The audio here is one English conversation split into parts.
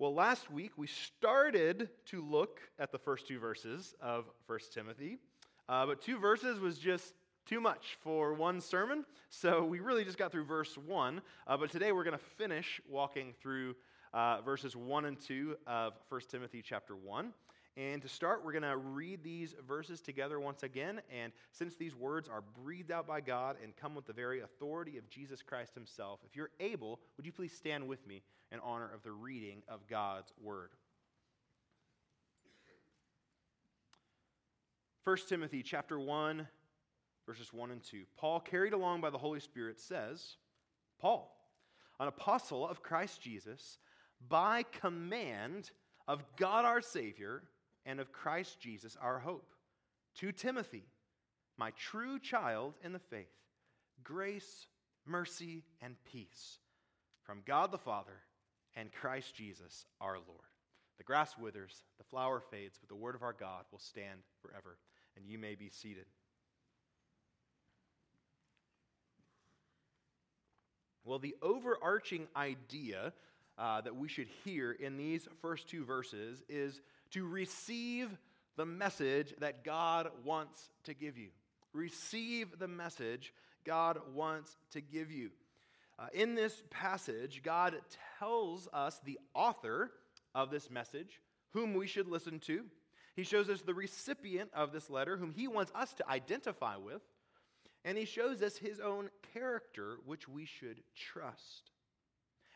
Well, last week we started to look at the first two verses of 1 Timothy, uh, but two verses was just too much for one sermon, so we really just got through verse 1. Uh, but today we're going to finish walking through uh, verses 1 and 2 of 1 Timothy chapter 1. And to start, we're going to read these verses together once again. And since these words are breathed out by God and come with the very authority of Jesus Christ Himself, if you're able, would you please stand with me in honor of the reading of God's word? 1 Timothy chapter 1, verses 1 and 2. Paul, carried along by the Holy Spirit, says, Paul, an apostle of Christ Jesus, by command of God our Savior and of Christ Jesus our hope. To Timothy, my true child in the faith, grace, mercy, and peace from God the Father and Christ Jesus our Lord. The grass withers, the flower fades, but the word of our God will stand forever. And you may be seated. Well, the overarching idea uh, that we should hear in these first two verses is to receive the message that God wants to give you. Receive the message God wants to give you. Uh, in this passage, God tells us the author of this message, whom we should listen to. He shows us the recipient of this letter, whom he wants us to identify with. And he shows us his own character, which we should trust.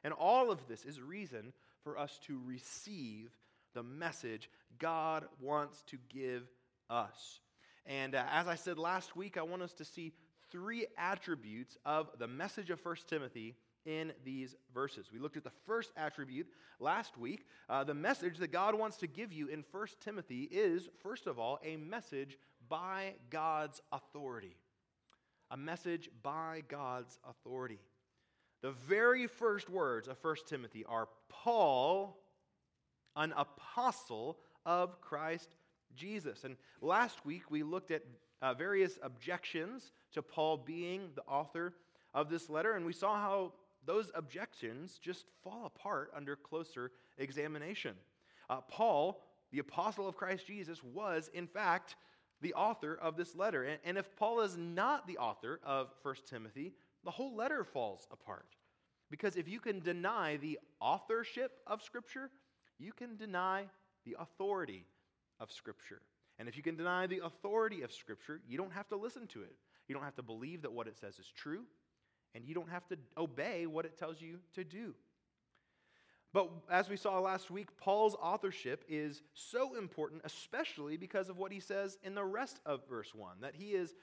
And all of this is reason for us to receive the message God wants to give us. And uh, as I said last week, I want us to see three attributes of the message of 1 Timothy in these verses. We looked at the first attribute last week. Uh, the message that God wants to give you in 1 Timothy is, first of all, a message by God's authority. A message by God's authority. The very first words of 1 Timothy are Paul, an apostle of Christ Jesus. And last week we looked at uh, various objections to Paul being the author of this letter, and we saw how those objections just fall apart under closer examination. Uh, Paul, the apostle of Christ Jesus, was in fact the author of this letter. And, and if Paul is not the author of 1 Timothy, the whole letter falls apart. Because if you can deny the authorship of Scripture, you can deny the authority of Scripture. And if you can deny the authority of Scripture, you don't have to listen to it. You don't have to believe that what it says is true, and you don't have to obey what it tells you to do. But as we saw last week, Paul's authorship is so important, especially because of what he says in the rest of verse 1 that he is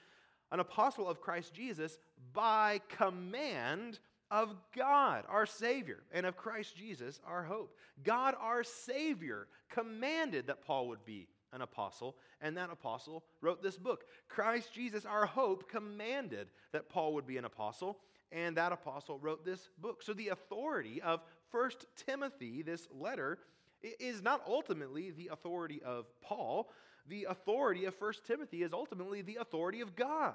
an apostle of Christ Jesus by command of God, our Savior, and of Christ Jesus, our hope. God, our Savior, commanded that Paul would be an apostle, and that apostle wrote this book. Christ Jesus, our hope, commanded that Paul would be an apostle, and that apostle wrote this book. So the authority of First Timothy, this letter, is not ultimately the authority of Paul. The authority of First Timothy is ultimately the authority of God.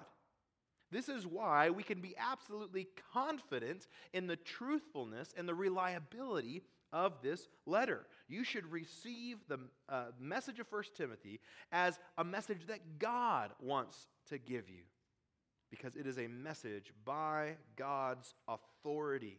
This is why we can be absolutely confident in the truthfulness and the reliability of this letter. You should receive the uh, message of 1 Timothy as a message that God wants to give you because it is a message by God's authority.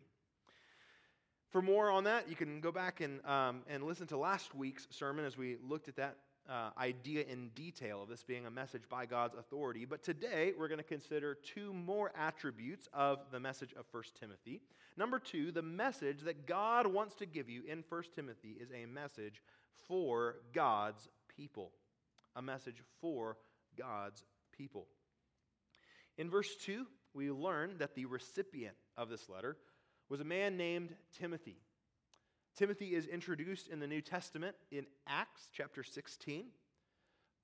For more on that, you can go back and, um, and listen to last week's sermon as we looked at that uh, idea in detail of this being a message by God's authority. But today, we're going to consider two more attributes of the message of 1 Timothy. Number two, the message that God wants to give you in 1 Timothy is a message for God's people. A message for God's people. In verse 2, we learn that the recipient of this letter was a man named Timothy. Timothy is introduced in the New Testament in Acts chapter 16.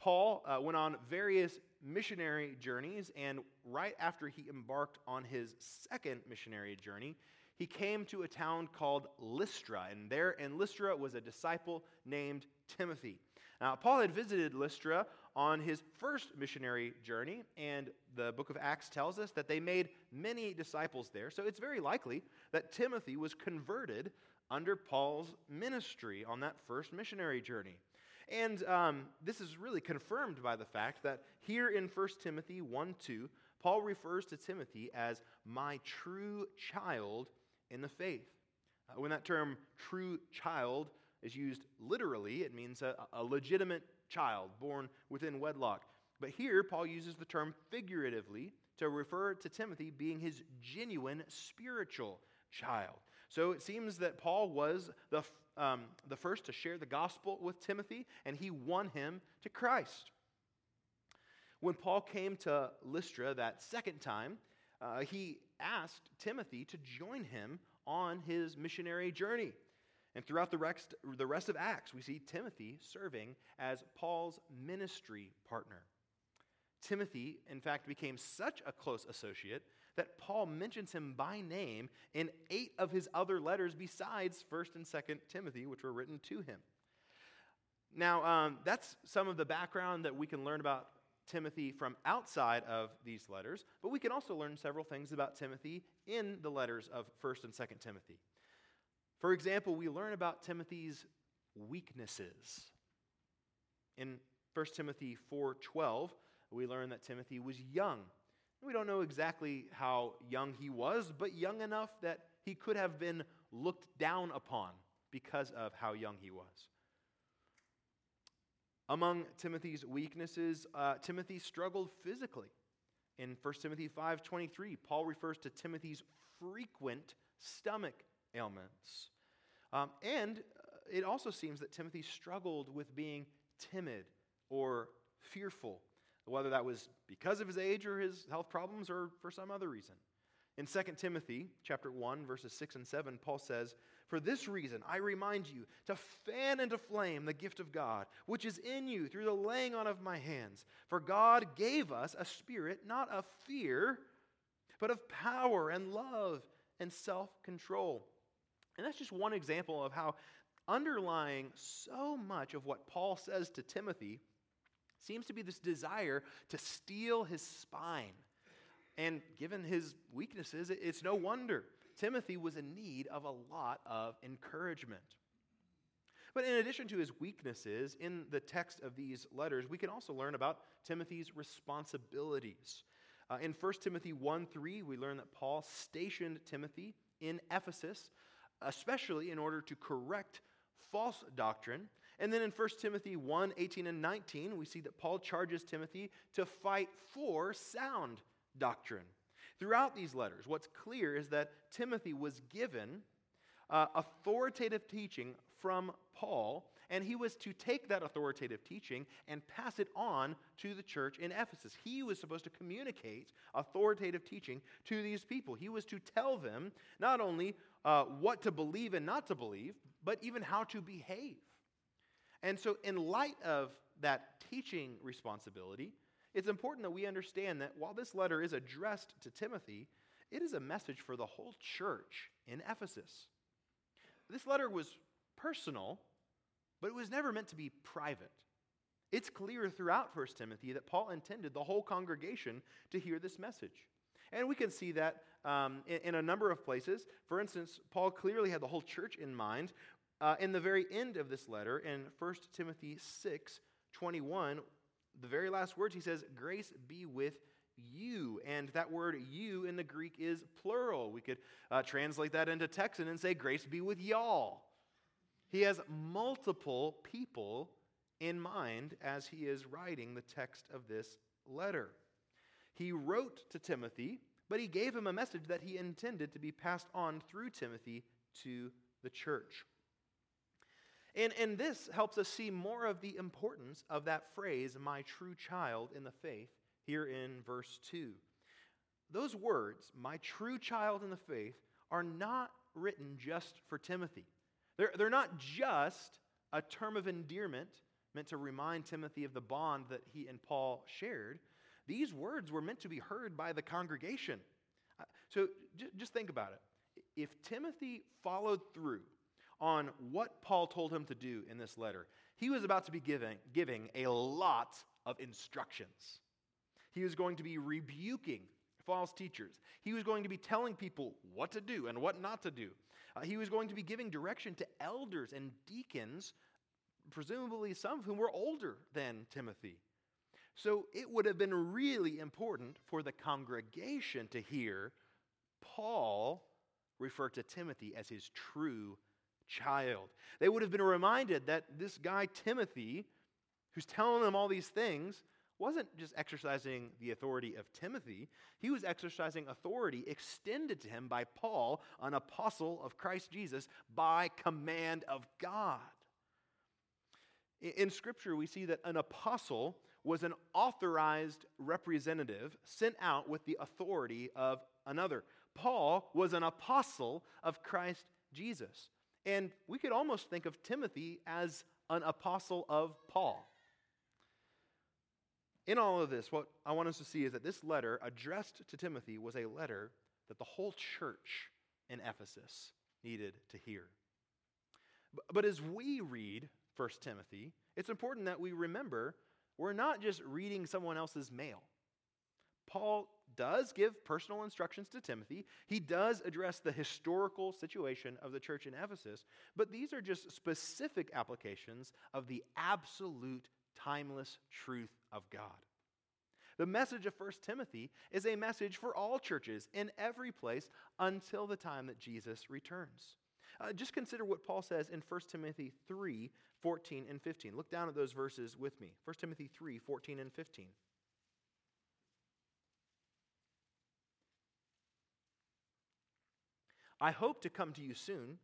Paul uh, went on various missionary journeys, and right after he embarked on his second missionary journey, he came to a town called Lystra, and there in Lystra was a disciple named Timothy. Now, Paul had visited Lystra on his first missionary journey, and the book of Acts tells us that they made many disciples there. So it's very likely that Timothy was converted under Paul's ministry on that first missionary journey. And um, this is really confirmed by the fact that here in 1 Timothy 1 2, Paul refers to Timothy as my true child in the faith. Uh, when that term true child is used literally, it means a, a legitimate child born within wedlock. But here, Paul uses the term figuratively to refer to Timothy being his genuine spiritual child. So it seems that Paul was the, um, the first to share the gospel with Timothy, and he won him to Christ. When Paul came to Lystra that second time, uh, he asked Timothy to join him on his missionary journey. And throughout the rest, the rest of Acts, we see Timothy serving as Paul's ministry partner. Timothy, in fact, became such a close associate that Paul mentions him by name in eight of his other letters besides 1st and 2nd Timothy, which were written to him. Now, um, that's some of the background that we can learn about Timothy from outside of these letters, but we can also learn several things about Timothy in the letters of 1st and 2nd Timothy. For example, we learn about Timothy's weaknesses. In 1 Timothy 4:12, we learn that Timothy was young. We don't know exactly how young he was, but young enough that he could have been looked down upon because of how young he was. Among Timothy's weaknesses, uh, Timothy struggled physically. In 1 Timothy 5:23, Paul refers to Timothy's frequent stomach ailments. Um, and uh, it also seems that Timothy struggled with being timid or fearful, whether that was because of his age or his health problems or for some other reason. In 2 Timothy chapter 1 verses 6 and 7 Paul says, "For this reason I remind you to fan into flame the gift of God which is in you through the laying on of my hands. For God gave us a spirit not of fear, but of power and love and self-control." And that's just one example of how underlying so much of what Paul says to Timothy seems to be this desire to steel his spine and given his weaknesses, it's no wonder Timothy was in need of a lot of encouragement. But in addition to his weaknesses, in the text of these letters, we can also learn about Timothy's responsibilities. Uh, in 1 Timothy 1 3, we learn that Paul stationed Timothy in Ephesus, especially in order to correct false doctrine. And then in 1 Timothy 1 18 and 19, we see that Paul charges Timothy to fight for sound doctrine. Throughout these letters, what's clear is that Timothy was given uh, authoritative teaching from Paul, and he was to take that authoritative teaching and pass it on to the church in Ephesus. He was supposed to communicate authoritative teaching to these people. He was to tell them not only uh, what to believe and not to believe, but even how to behave. And so, in light of that teaching responsibility, it's important that we understand that while this letter is addressed to Timothy, it is a message for the whole church in Ephesus. This letter was personal, but it was never meant to be private. It's clear throughout 1 Timothy that Paul intended the whole congregation to hear this message. And we can see that um, in, in, a number of places. For instance, Paul clearly had the whole church in mind. Uh, in the very end of this letter, in 1 Timothy 6 21, the very last words, he says, Grace be with you. And that word you in the Greek is plural. We could uh, translate that into Texan and say, Grace be with y'all. He has multiple people in mind as he is writing the text of this letter. He wrote to Timothy, but he gave him a message that he intended to be passed on through Timothy to the church. And, and this helps us see more of the importance of that phrase, my true child in the faith, here in verse 2. Those words, my true child in the faith, are not written just for Timothy. They're, they're not just a term of endearment meant to remind Timothy of the bond that he and Paul shared. These words were meant to be heard by the congregation. Uh, so just think about it. If Timothy followed through on what Paul told him to do in this letter. He was about to be giving, giving a lot of instructions. He was going to be rebuking false teachers. He was going to be telling people what to do and what not to do. Uh, he was going to be giving direction to elders and deacons, presumably some of whom were older than Timothy. So it would have been really important for the congregation to hear Paul refer to Timothy as his true child. They would have been reminded that this guy, Timothy, who's telling them all these things, wasn't just exercising the authority of Timothy, he was exercising authority extended to him by Paul, an apostle of Christ Jesus, by command of God. In Scripture, we see that an apostle was an authorized representative sent out with the authority of another. Paul was an apostle of Christ Jesus. And we could almost think of Timothy as an apostle of Paul. In all of this, what I want us to see is that this letter addressed to Timothy was a letter that the whole church in Ephesus needed to hear. But as we read 1 Timothy, it's important that we remember we're not just reading someone else's mail. Paul does give personal instructions to Timothy. He does address the historical situation of the church in Ephesus, but these are just specific applications of the absolute timeless truth of God. The message of 1 Timothy is a message for all churches in every place until the time that Jesus returns. Uh, just consider what Paul says in 1 Timothy 3 14 and 15. Look down at those verses with me. 1 Timothy 3 14 and 15. I hope to come to you soon,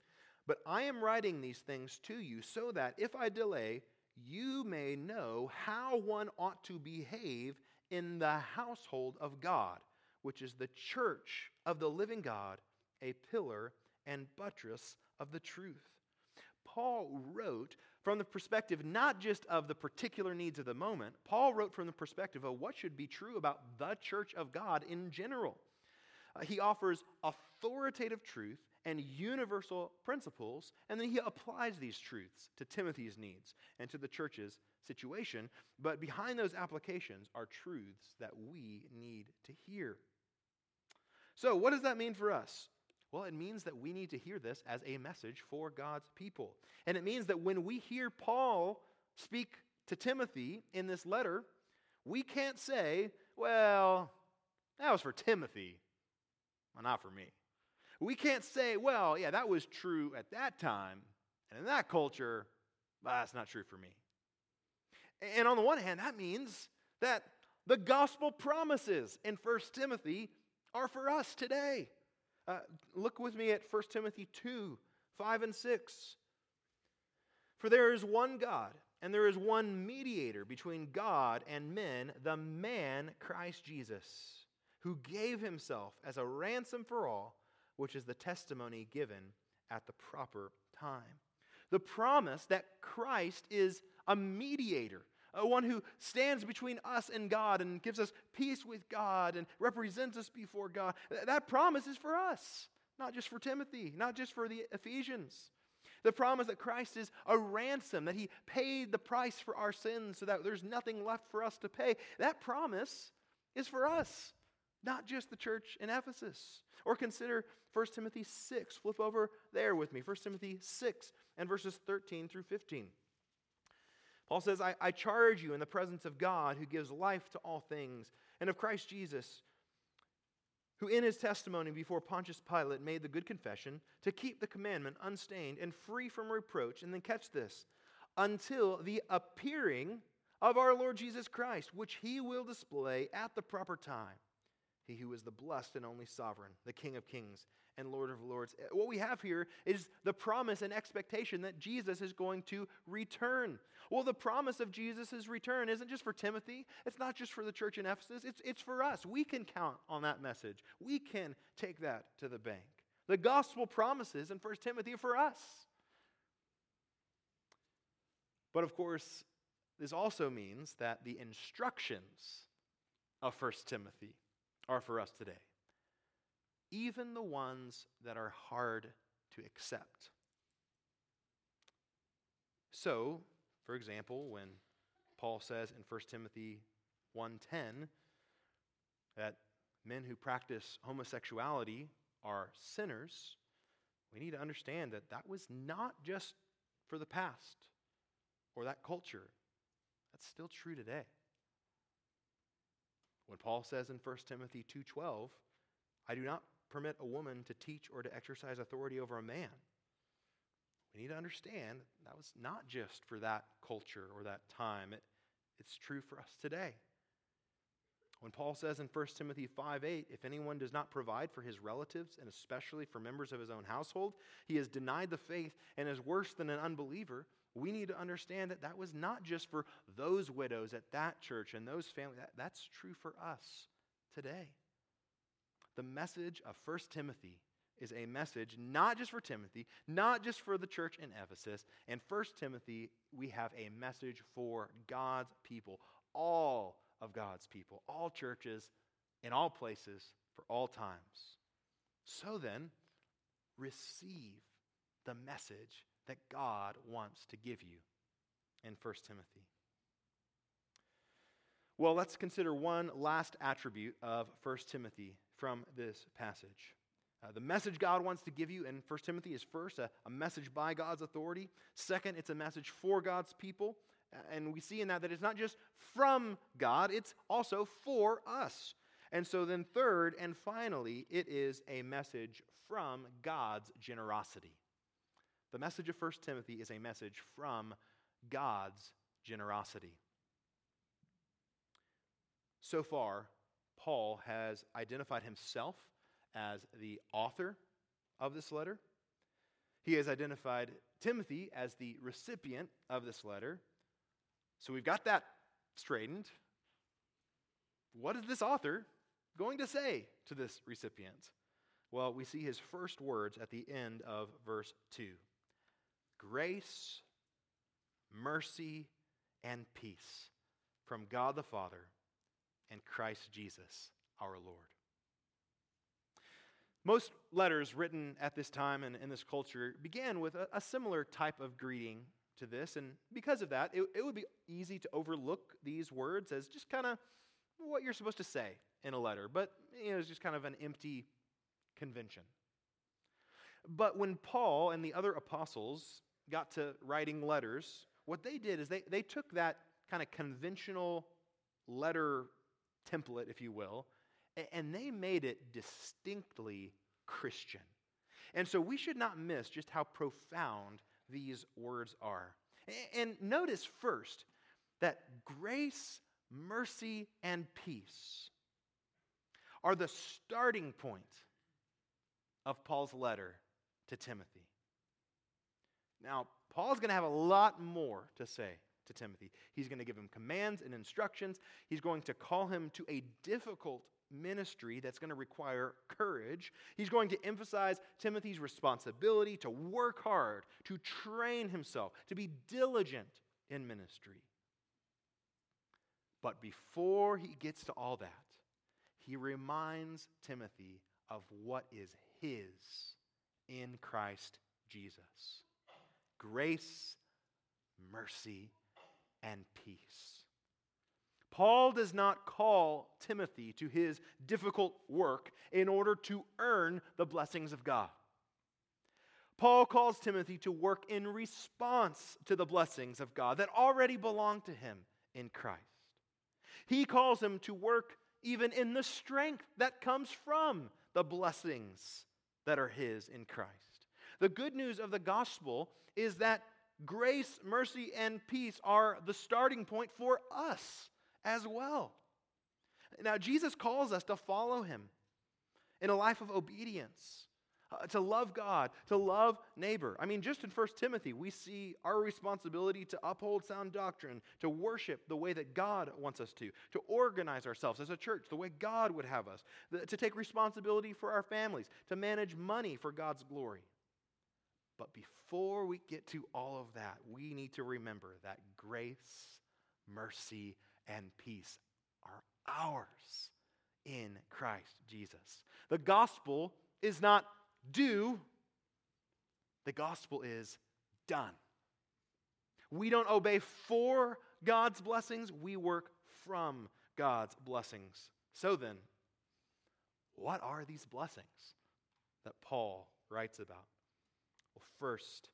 but I am writing these things to you so that if I delay, you may know how one ought to behave in the household of God, which is the church of the living God, a pillar and buttress of the truth. Paul wrote from the perspective not just of the particular needs of the moment, Paul wrote from the perspective of what should be true about the church of God in general. Uh, he offers authoritative truth and universal principles, and then he applies these truths to Timothy's needs and to the church's situation. But behind those applications are truths that we need to hear. So, what does that mean for us? Well, it means that we need to hear this as a message for God's people. And it means that when we hear Paul speak to Timothy in this letter, we can't say, well, that was for Timothy, well, not for me. We can't say, well, yeah, that was true at that time and in that culture, but that's not true for me. And on the one hand, that means that the gospel promises in 1 Timothy are for us today. Uh, look with me at 1 Timothy 2 5 and 6. For there is one God, and there is one mediator between God and men, the man Christ Jesus, who gave himself as a ransom for all which is the testimony given at the proper time. The promise that Christ is a mediator, a one who stands between us and God and gives us peace with God and represents us before God. That promise is for us, not just for Timothy, not just for the Ephesians. The promise that Christ is a ransom, that he paid the price for our sins so that there's nothing left for us to pay. That promise is for us, not just the church in Ephesus. Or consider 1 Timothy 6. Flip over there with me. 1 Timothy 6 and verses 13 through 15. Paul says, I, I charge you in the presence of God who gives life to all things, and of Christ Jesus, who in his testimony before Pontius Pilate made the good confession to keep the commandment unstained and free from reproach. And then catch this until the appearing of our Lord Jesus Christ, which he will display at the proper time. He who is the blessed and only sovereign, the King of kings and Lord of lords. What we have here is the promise and expectation that Jesus is going to return. Well, the promise of Jesus' return isn't just for Timothy, it's not just for the church in Ephesus, it's, it's for us. We can count on that message, we can take that to the bank. The gospel promises in 1 Timothy for us. But of course, this also means that the instructions of 1 Timothy are for us today, even the ones that are hard to accept. So, for example, when Paul says in 1 Timothy 1:10 that men who practice homosexuality are sinners, we need to understand that that was not just for the past or that culture. That's still true today. When Paul says in 1 Timothy 2:12, I do not permit a woman to teach or to exercise authority over a man. We need to understand that was not just for that culture or that time. It, it's true for us today. When Paul says in 1 Timothy 5 8, if anyone does not provide for his relatives, and especially for members of his own household, he has denied the faith and is worse than an unbeliever, we need to understand that that was not just for those widows at that church and those families. That, that's true for us today. The message of 1 Timothy is a message not just for Timothy, not just for the church in Ephesus. In 1 Timothy, we have a message for God's people, all of God's people, all churches, in all places, for all times. So then, receive the message that God wants to give you in 1 Timothy. Well, let's consider one last attribute of 1 Timothy from this passage. Uh, the message God wants to give you in 1 Timothy is first a, a message by God's authority. Second, it's a message for God's people. And we see in that that it's not just from God, it's also for us. And so then, third and finally, it is a message from God's generosity. The message of 1 Timothy is a message from God's generosity. So far, Paul has identified himself as the author of this letter. He has identified Timothy as the recipient of this letter. So we've got that straightened. What is this author going to say to this recipient? Well, we see his first words at the end of verse 2 Grace, mercy, and peace from God the Father and Christ Jesus our Lord. Most letters written at this time and in this culture began with a, a similar type of greeting to this. And because of that, it, it would be easy to overlook these words as just kind of what you're supposed to say in a letter. But you know, it's just kind of an empty convention. But when Paul and the other apostles got to writing letters, what they did is they, they took that kind of conventional letter template, if you will, and they made it distinctly Christian. And so we should not miss just how profound these words are. And notice first that grace, mercy, and peace are the starting point of Paul's letter to Timothy. Now, Paul's going to have a lot more to say to Timothy. He's going to give him commands and instructions. He's going to call him to a difficult ministry that's going to require courage. He's going to emphasize Timothy's responsibility to work hard, to train himself, to be diligent in ministry. But before he gets to all that, he reminds Timothy of what is his in Christ Jesus grace, mercy, and peace. Paul does not call Timothy to his difficult work in order to earn the blessings of God. Paul calls Timothy to work in response to the blessings of God that already belong to him in Christ. He calls him to work even in the strength that comes from the blessings that are his in Christ. The good news of the gospel is that grace, mercy, and peace are the starting point for us as well. Now, Jesus calls us to follow him in a life of obedience, uh, to love God, to love neighbor. I mean, just in 1 Timothy, we see our responsibility to uphold sound doctrine, to worship the way that God wants us to, to organize ourselves as a church the way God would have us, to take responsibility for our families, to manage money for God's glory. But before we get to all of that, we need to remember that grace, mercy, and peace are ours in Christ Jesus. The gospel is not do, the gospel is done. We don't obey for God's blessings, we work from God's blessings. So then, what are these blessings that Paul writes about? First,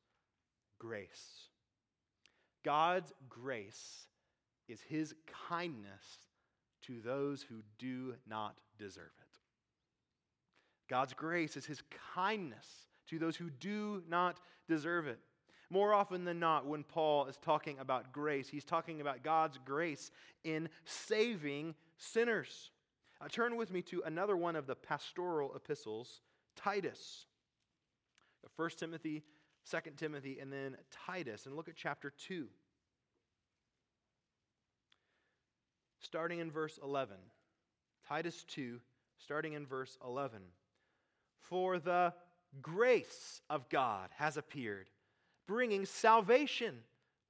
grace. God's grace is his kindness to those who do not deserve it. God's grace is his kindness to those who do not deserve it. More often than not, when Paul is talking about grace, he's talking about God's grace in saving sinners. Uh, turn with me to another one of the pastoral epistles, Titus. 1 Timothy, 2 Timothy, and then Titus. And look at chapter 2. Starting in verse 11. Titus 2, starting in verse 11. For the grace of God has appeared, bringing salvation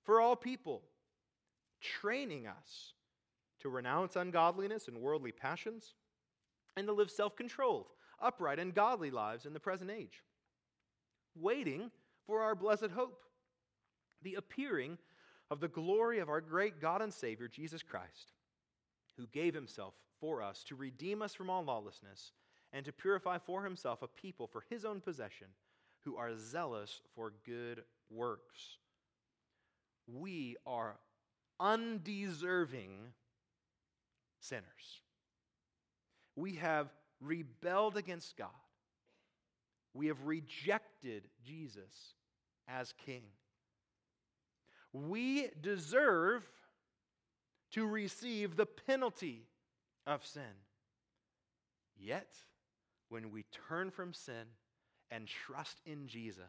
for all people, training us to renounce ungodliness and worldly passions, and to live self controlled, upright, and godly lives in the present age, waiting for our blessed hope, the appearing of the glory of our great God and Savior, Jesus Christ, who gave himself for us to redeem us from all lawlessness and to purify for himself a people for his own possession who are zealous for good works. We are undeserving sinners. We have rebelled against God. We have rejected Jesus as King. We deserve to receive the penalty of sin. Yet, when we turn from sin and trust in Jesus,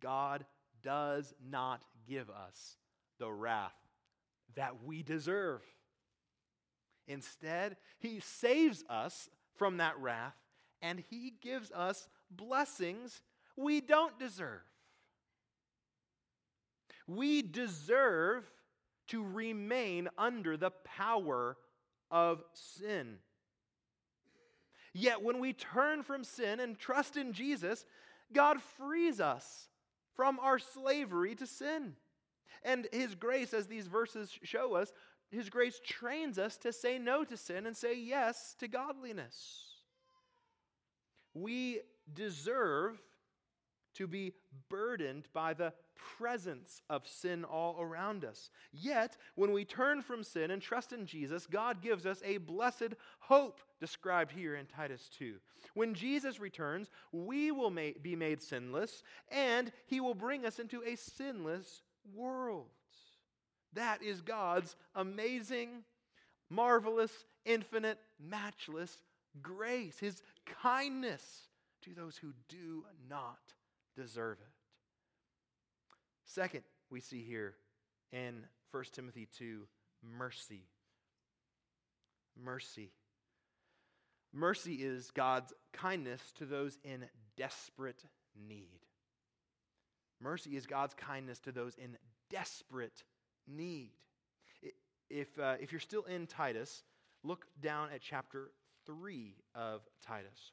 God does not give us the wrath that we deserve. Instead, He saves us from that wrath and He gives us blessings we don't deserve. We deserve to remain under the power of sin. Yet when we turn from sin and trust in Jesus, God frees us from our slavery to sin. And His grace, as these verses show us, His grace trains us to say no to sin and say yes to godliness. We deserve to be burdened by the presence of sin all around us. Yet, when we turn from sin and trust in Jesus, God gives us a blessed hope described here in Titus 2. When Jesus returns, we will be made sinless, and he will bring us into a sinless world. That is God's amazing, marvelous, infinite, matchless grace, his kindness to those who do not deserve it. Second, we see here in 1 Timothy 2 mercy. Mercy. Mercy is God's kindness to those in desperate need. Mercy is God's kindness to those in desperate need. If, uh, if you're still in Titus, look down at chapter 3 of Titus.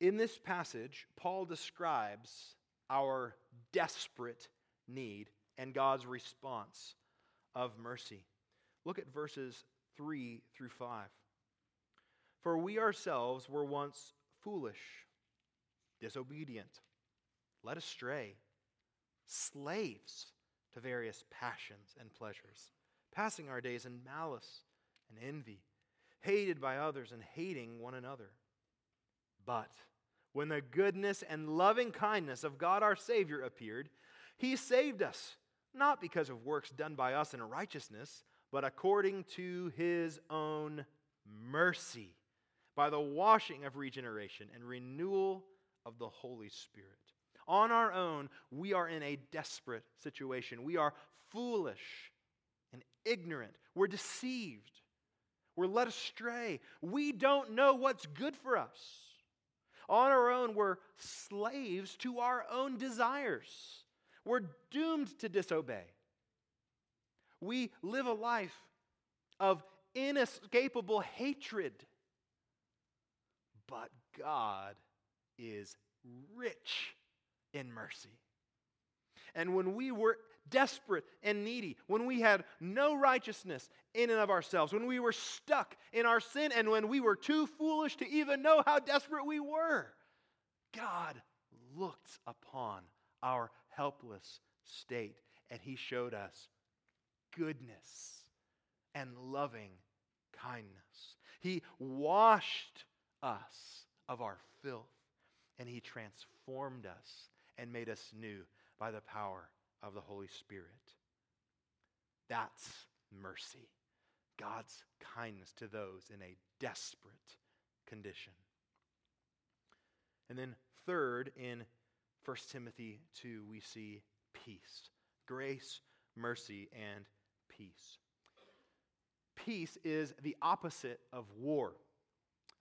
In this passage, Paul describes our desperate need and God's response of mercy. Look at verses 3 through 5. For we ourselves were once foolish, disobedient, led astray, slaves to various passions and pleasures, passing our days in malice and envy, hated by others and hating one another. But when the goodness and loving kindness of God our Savior appeared, He saved us, not because of works done by us in righteousness, but according to His own mercy, by the washing of regeneration and renewal of the Holy Spirit. On our own, we are in a desperate situation. We are foolish and ignorant. We're deceived. We're led astray. We don't know what's good for us. On our own, we're slaves to our own desires. We're doomed to disobey. We live a life of inescapable hatred. But God is rich in mercy. And when we were desperate and needy, when we had no righteousness in and of ourselves, when we were stuck in our sin, and when we were too foolish to even know how desperate we were, God looked upon our helpless state and he showed us goodness and loving kindness. He washed us of our filth and he transformed us and made us new by the power of the Holy Spirit. That's mercy. God's kindness to those in a desperate condition. And then, third, in 1 Timothy 2, we see peace grace, mercy, and peace. Peace is the opposite of war.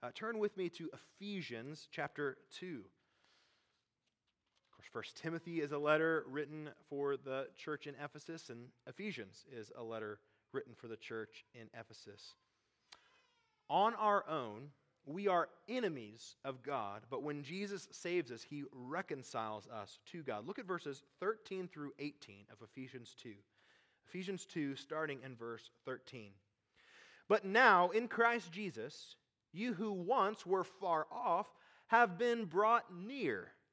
Uh, turn with me to Ephesians chapter 2. Of course, First Timothy is a letter written for the church in Ephesus, and Ephesians is a letter written for the church in Ephesus. On our own, we are enemies of God, but when Jesus saves us, he reconciles us to God. Look at verses 13 through 18 of Ephesians 2. Ephesians 2, starting in verse 13. But now, in Christ Jesus, you who once were far off have been brought near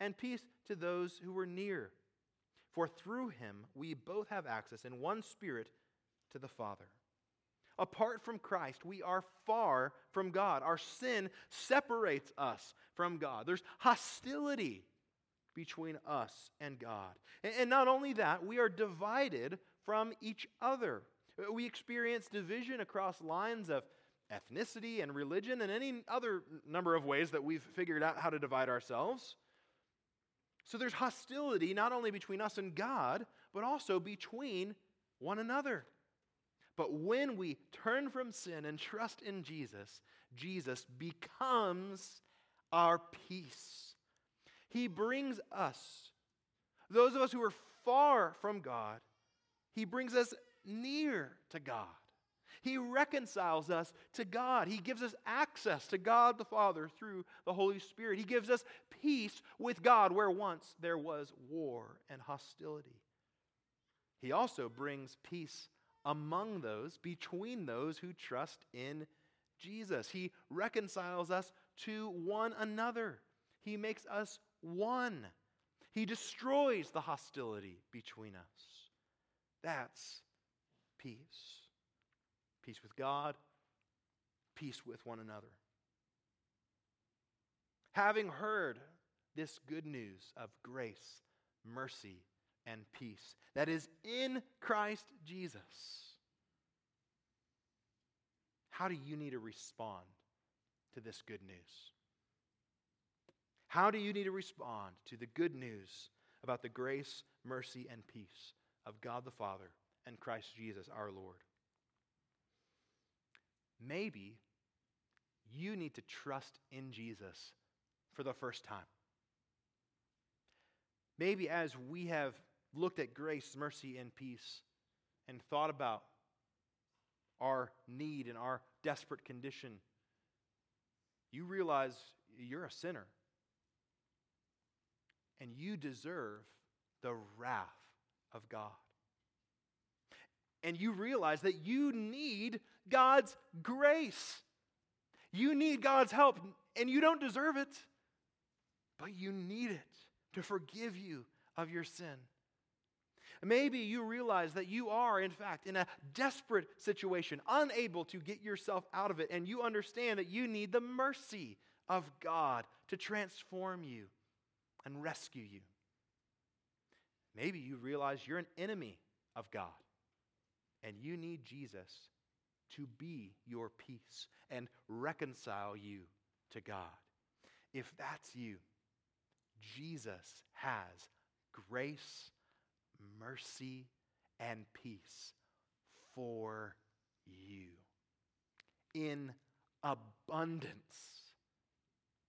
and peace to those who were near. For through him we both have access in one spirit to the Father. Apart from Christ, we are far from God. Our sin separates us from God. There's hostility between us and God. And not only that, we are divided from each other. We experience division across lines of ethnicity and religion and any other number of ways that we've figured out how to divide ourselves. So there's hostility not only between us and God, but also between one another. But when we turn from sin and trust in Jesus, Jesus becomes our peace. He brings us, those of us who are far from God, He brings us near to God. He reconciles us to God. He gives us access to God the Father through the Holy Spirit. He gives us peace with God where once there was war and hostility. He also brings peace among those, between those who trust in Jesus. He reconciles us to one another, He makes us one. He destroys the hostility between us. That's peace. Peace with God, peace with one another. Having heard this good news of grace, mercy, and peace that is in Christ Jesus. How do you need to respond to this good news? How do you need to respond to the good news about the grace, mercy, and peace of God the Father and Christ Jesus our Lord? Maybe you need to trust in Jesus for the first time. Maybe as we have looked at grace, mercy, and peace and thought about our need and our desperate condition, you realize you're a sinner and you deserve the wrath of God. And you realize that you need God's grace. You need God's help, and you don't deserve it, but you need it to forgive you of your sin. Maybe you realize that you are, in fact, in a desperate situation, unable to get yourself out of it, and you understand that you need the mercy of God to transform you and rescue you. Maybe you realize you're an enemy of God, and you need Jesus to be your peace and reconcile you to God. If that's you, Jesus has grace mercy and peace for you in abundance.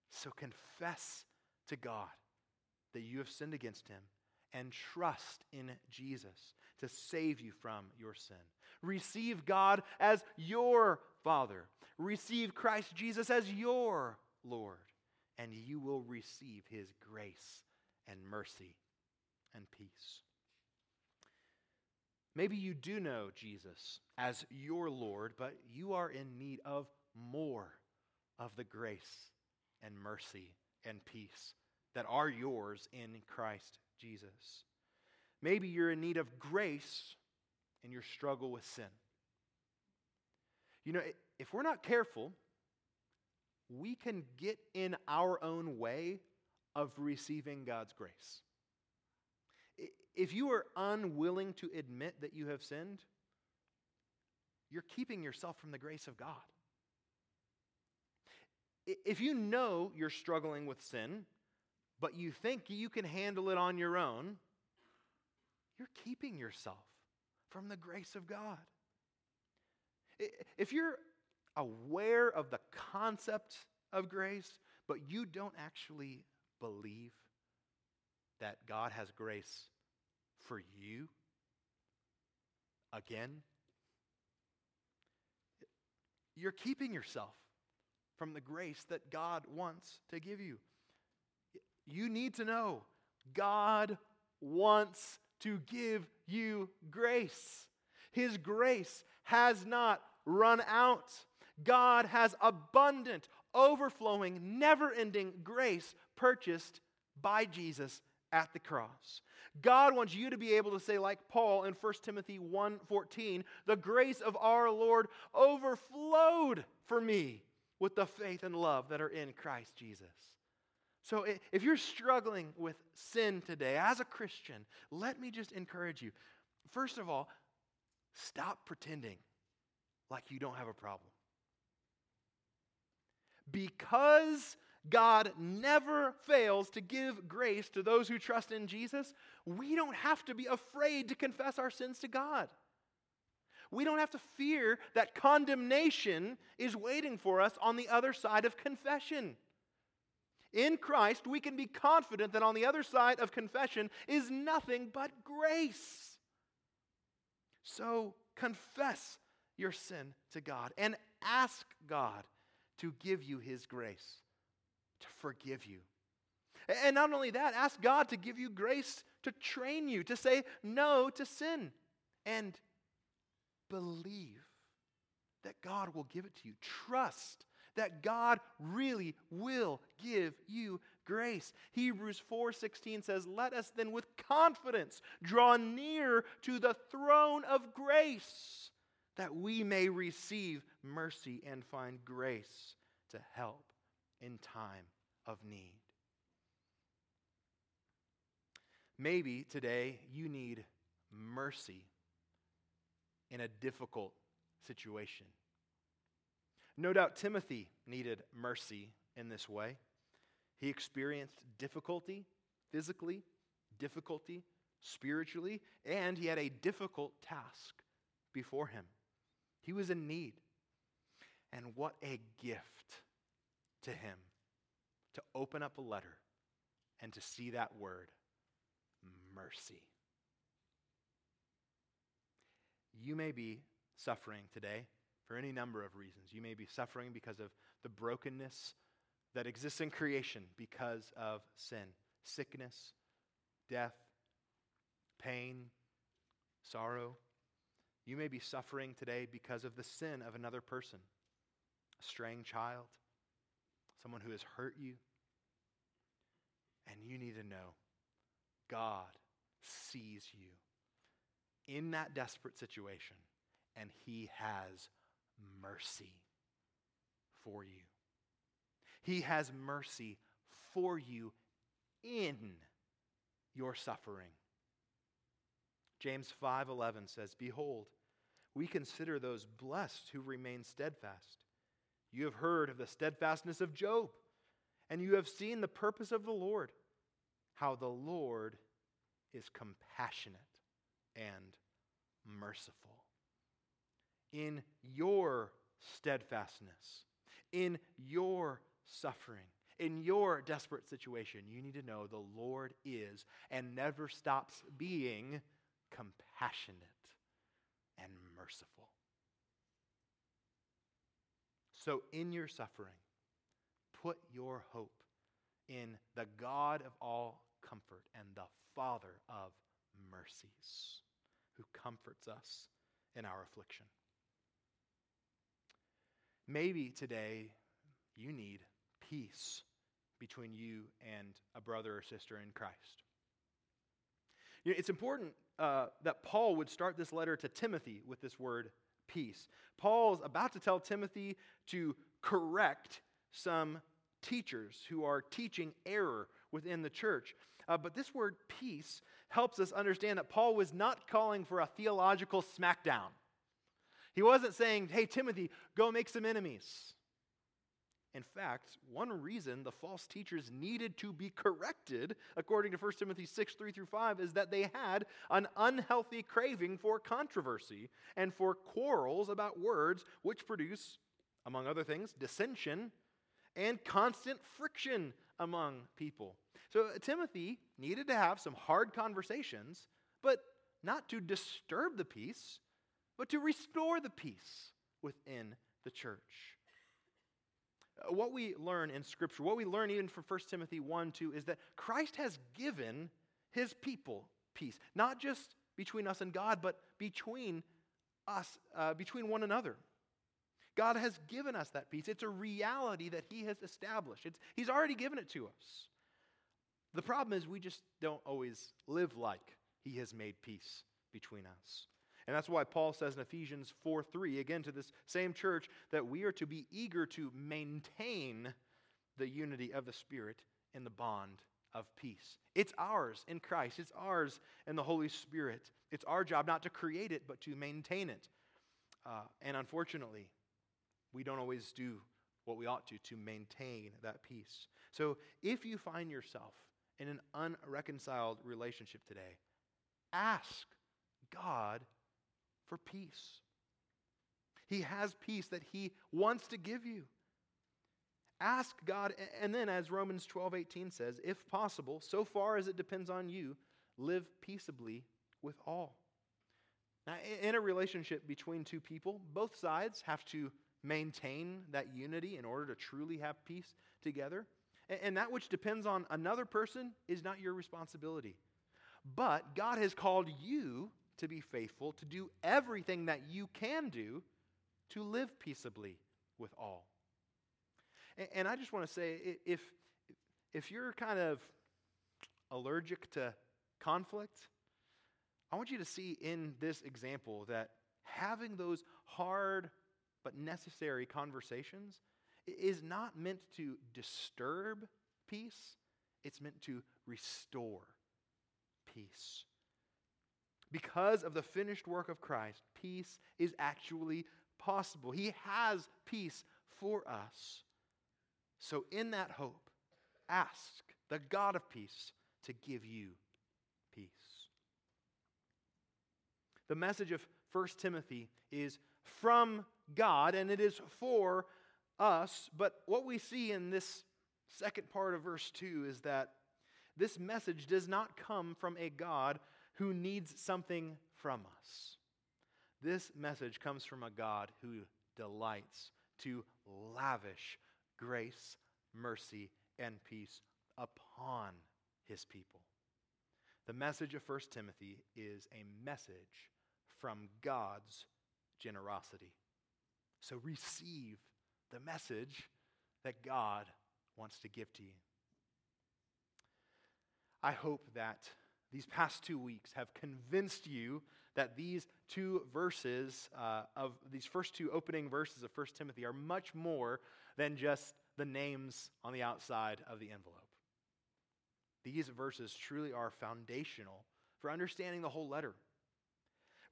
So confess to God that you have sinned against him and trust in Jesus to save you from your sin. Receive God as your Father. Receive Christ Jesus as your Lord, and you will receive his grace and mercy and peace. Maybe you do know Jesus as your Lord, but you are in need of more of the grace and mercy and peace that are yours in Christ Jesus. Maybe you're in need of grace in your struggle with sin. You know, if we're not careful, we can get in our own way of receiving God's grace. If you are unwilling to admit that you have sinned, you're keeping yourself from the grace of God. If you know you're struggling with sin, but you think you can handle it on your own, you're keeping yourself from the grace of God. If you're aware of the concept of grace, but you don't actually believe that God has grace for you again, you're keeping yourself from the grace that God wants to give you. You need to know God wants to give you grace. His grace has not run out. God has abundant, overflowing, never ending grace purchased by Jesus at the cross. God wants you to be able to say like Paul in 1 Timothy 1:14, "The grace of our Lord overflowed for me with the faith and love that are in Christ Jesus." So if you're struggling with sin today as a Christian, let me just encourage you. First of all, stop pretending like you don't have a problem. Because God never fails to give grace to those who trust in Jesus, we don't have to be afraid to confess our sins to God. We don't have to fear that condemnation is waiting for us on the other side of confession. In Christ, we can be confident that on the other side of confession is nothing but grace. So confess your sin to God and ask God to give you His grace to forgive you. And not only that, ask God to give you grace to train you to say no to sin and believe that God will give it to you. Trust that God really will give you grace. Hebrews 4:16 says, "Let us then with confidence draw near to the throne of grace, that we may receive mercy and find grace to help in time of need. Maybe today you need mercy in a difficult situation. No doubt Timothy needed mercy in this way. He experienced difficulty physically, difficulty spiritually, and he had a difficult task before him. He was in need. And what a gift to him to open up a letter and to see that word, mercy. You may be suffering today for any number of reasons. You may be suffering because of the brokenness that exists in creation because of sin, sickness, death, pain, sorrow. You may be suffering today because of the sin of another person, a straying child, someone who has hurt you. And you need to know God sees you in that desperate situation, and He has mercy for you. He has mercy for you in your suffering. James 5:11 says, "Behold, we consider those blessed who remain steadfast. You have heard of the steadfastness of Job, and you have seen the purpose of the Lord, how the Lord is compassionate and merciful. In your steadfastness, in your suffering, In your desperate situation, you need to know the Lord is and never stops being compassionate and merciful. So, in your suffering, put your hope in the God of all comfort and the Father of mercies, who comforts us in our affliction. Maybe today you need peace between you and a brother or sister in Christ. You know, it's important uh, that Paul would start this letter to Timothy with this word peace. Paul's about to tell Timothy to correct some teachers who are teaching error within the church. Uh, but this word peace helps us understand that Paul was not calling for a theological smackdown. He wasn't saying, hey, Timothy, go make some enemies. In fact, one reason the false teachers needed to be corrected, according to 1 Timothy 6 3 through 5, is that they had an unhealthy craving for controversy and for quarrels about words, which produce, among other things, dissension and constant friction among people. So uh, Timothy needed to have some hard conversations, but not to disturb the peace, but to restore the peace within the church. Uh, what we learn in Scripture, what we learn even from 1 Timothy 1 2, is that Christ has given his people peace, not just between us and God, but between us, uh, between one another. God has given us that peace. It's a reality that He has established. It's, he's already given it to us. The problem is we just don't always live like He has made peace between us. And that's why Paul says in Ephesians 4 3, again to this same church, that we are to be eager to maintain the unity of the Spirit in the bond of peace. It's ours in Christ, it's ours in the Holy Spirit. It's our job not to create it, but to maintain it. Uh, and unfortunately, we don't always do what we ought to to maintain that peace. So if you find yourself in an unreconciled relationship today, ask God for peace. He has peace that He wants to give you. Ask God, and then, as Romans 12 18 says, if possible, so far as it depends on you, live peaceably with all. Now, in a relationship between two people, both sides have to maintain that unity in order to truly have peace together. And that which depends on another person is not your responsibility. But God has called you to be faithful, to do everything that you can do to live peaceably with all. And I just want to say if, if you're kind of allergic to conflict, I want you to see in this example that having those hard but necessary conversations is not meant to disturb peace, it's meant to restore peace. Because of the finished work of Christ, peace is actually possible. He has peace for us. So, in that hope, ask the God of peace to give you peace. The message of 1 Timothy is from God and it is for us. But what we see in this second part of verse 2 is that this message does not come from a God who needs something from us. This message comes from a God who delights to lavish grace, mercy, and peace upon his people. The message of 1 Timothy is a message from God's generosity. So receive the message that God wants to give to you. I hope that these past two weeks have convinced you that these two verses uh, of these first two opening verses of 1 Timothy are much more than just the names on the outside of the envelope. These verses truly are foundational for understanding the whole letter.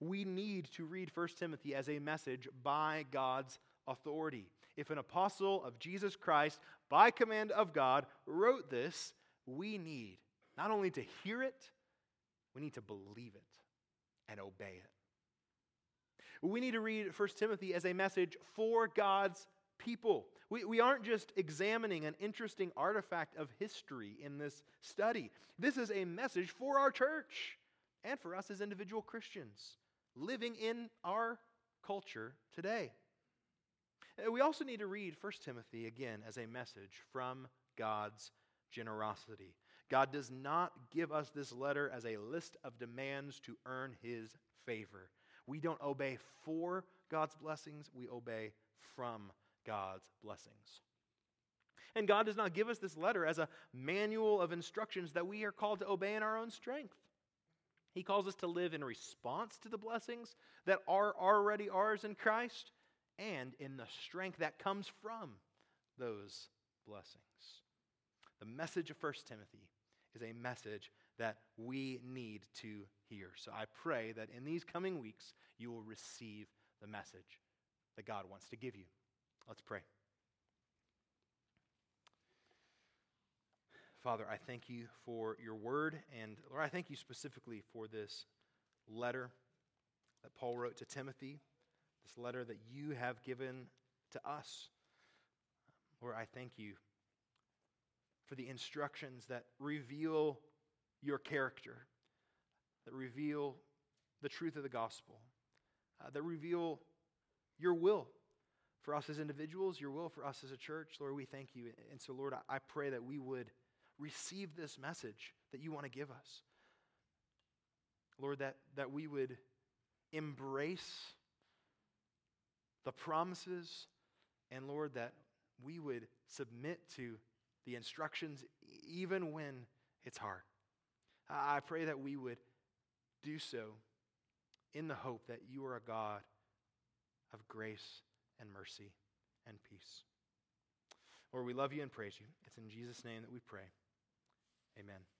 We need to read 1 Timothy as a message by God's authority. If an apostle of Jesus Christ, by command of God, wrote this, we need not only to hear it, we need to believe it and obey it. We need to read 1 Timothy as a message for God's people. We, we aren't just examining an interesting artifact of history in this study. This is a message for our church and for us as individual Christians living in our culture today. Uh, we also need to read 1 Timothy again as a message from God's generosity. God does not give us this letter as a list of demands to earn his favor. We don't obey for God's blessings, we obey from God's blessings. And God does not give us this letter as a manual of instructions that we are called to obey in our own strength. He calls us to live in response to the blessings that are already ours in Christ and in the strength that comes from those blessings. The message of 1 Timothy is a message that we need to hear. So I pray that in these coming weeks, you will receive the message that God wants to give you. Let's pray. Father, I thank you for your word, and Lord, I thank you specifically for this letter that Paul wrote to Timothy, this letter that you have given to us. Lord, I thank you for the instructions that reveal your character, that reveal the truth of the gospel, uh, that reveal your will for us as individuals, your will for us as a church. Lord, we thank you. And so, Lord, I pray that we would receive this message that you want to give us. Lord, that, that we would embrace the promises, and Lord, that we would submit to the instructions even when it's hard. I pray that we would do so in the hope that you are a God of grace and mercy and peace. Lord, we love you and praise you. It's in Jesus' name that we pray. Amen.